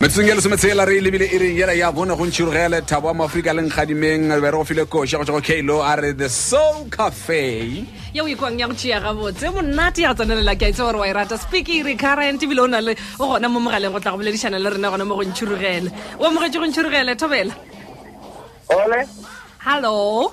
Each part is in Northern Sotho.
metseng ya lesometshela re lebile e reng yela ya bona go ntšhirogele thabo wa moaforika le nkgadimeng be re go file koša go tswa go kalo a re the soul cafe ye o ikwang ya go tšea gabotse monate ya go tsenelela ke a itse gore wa e rata speakere current ebile o na le o gona mo mogaleng go tla go boledišana le rena gona mo go ntšhirogele o amogetše go ntšhirogele thobela Ole, hallo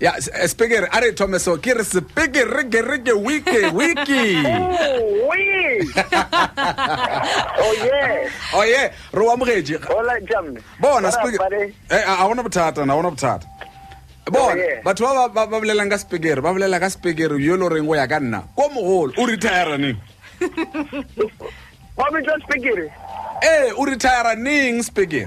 ya spekere a re thome so ke re spekere ke re ke wiki wiki oye re o amogetše bona eh, a gona bothata na gona bothata bona batho ba ba bolelang ka spekere ba bolela ka spekere yo e le goreng go ya ka nna ko mogolo o retire neng ee o retire neng spekere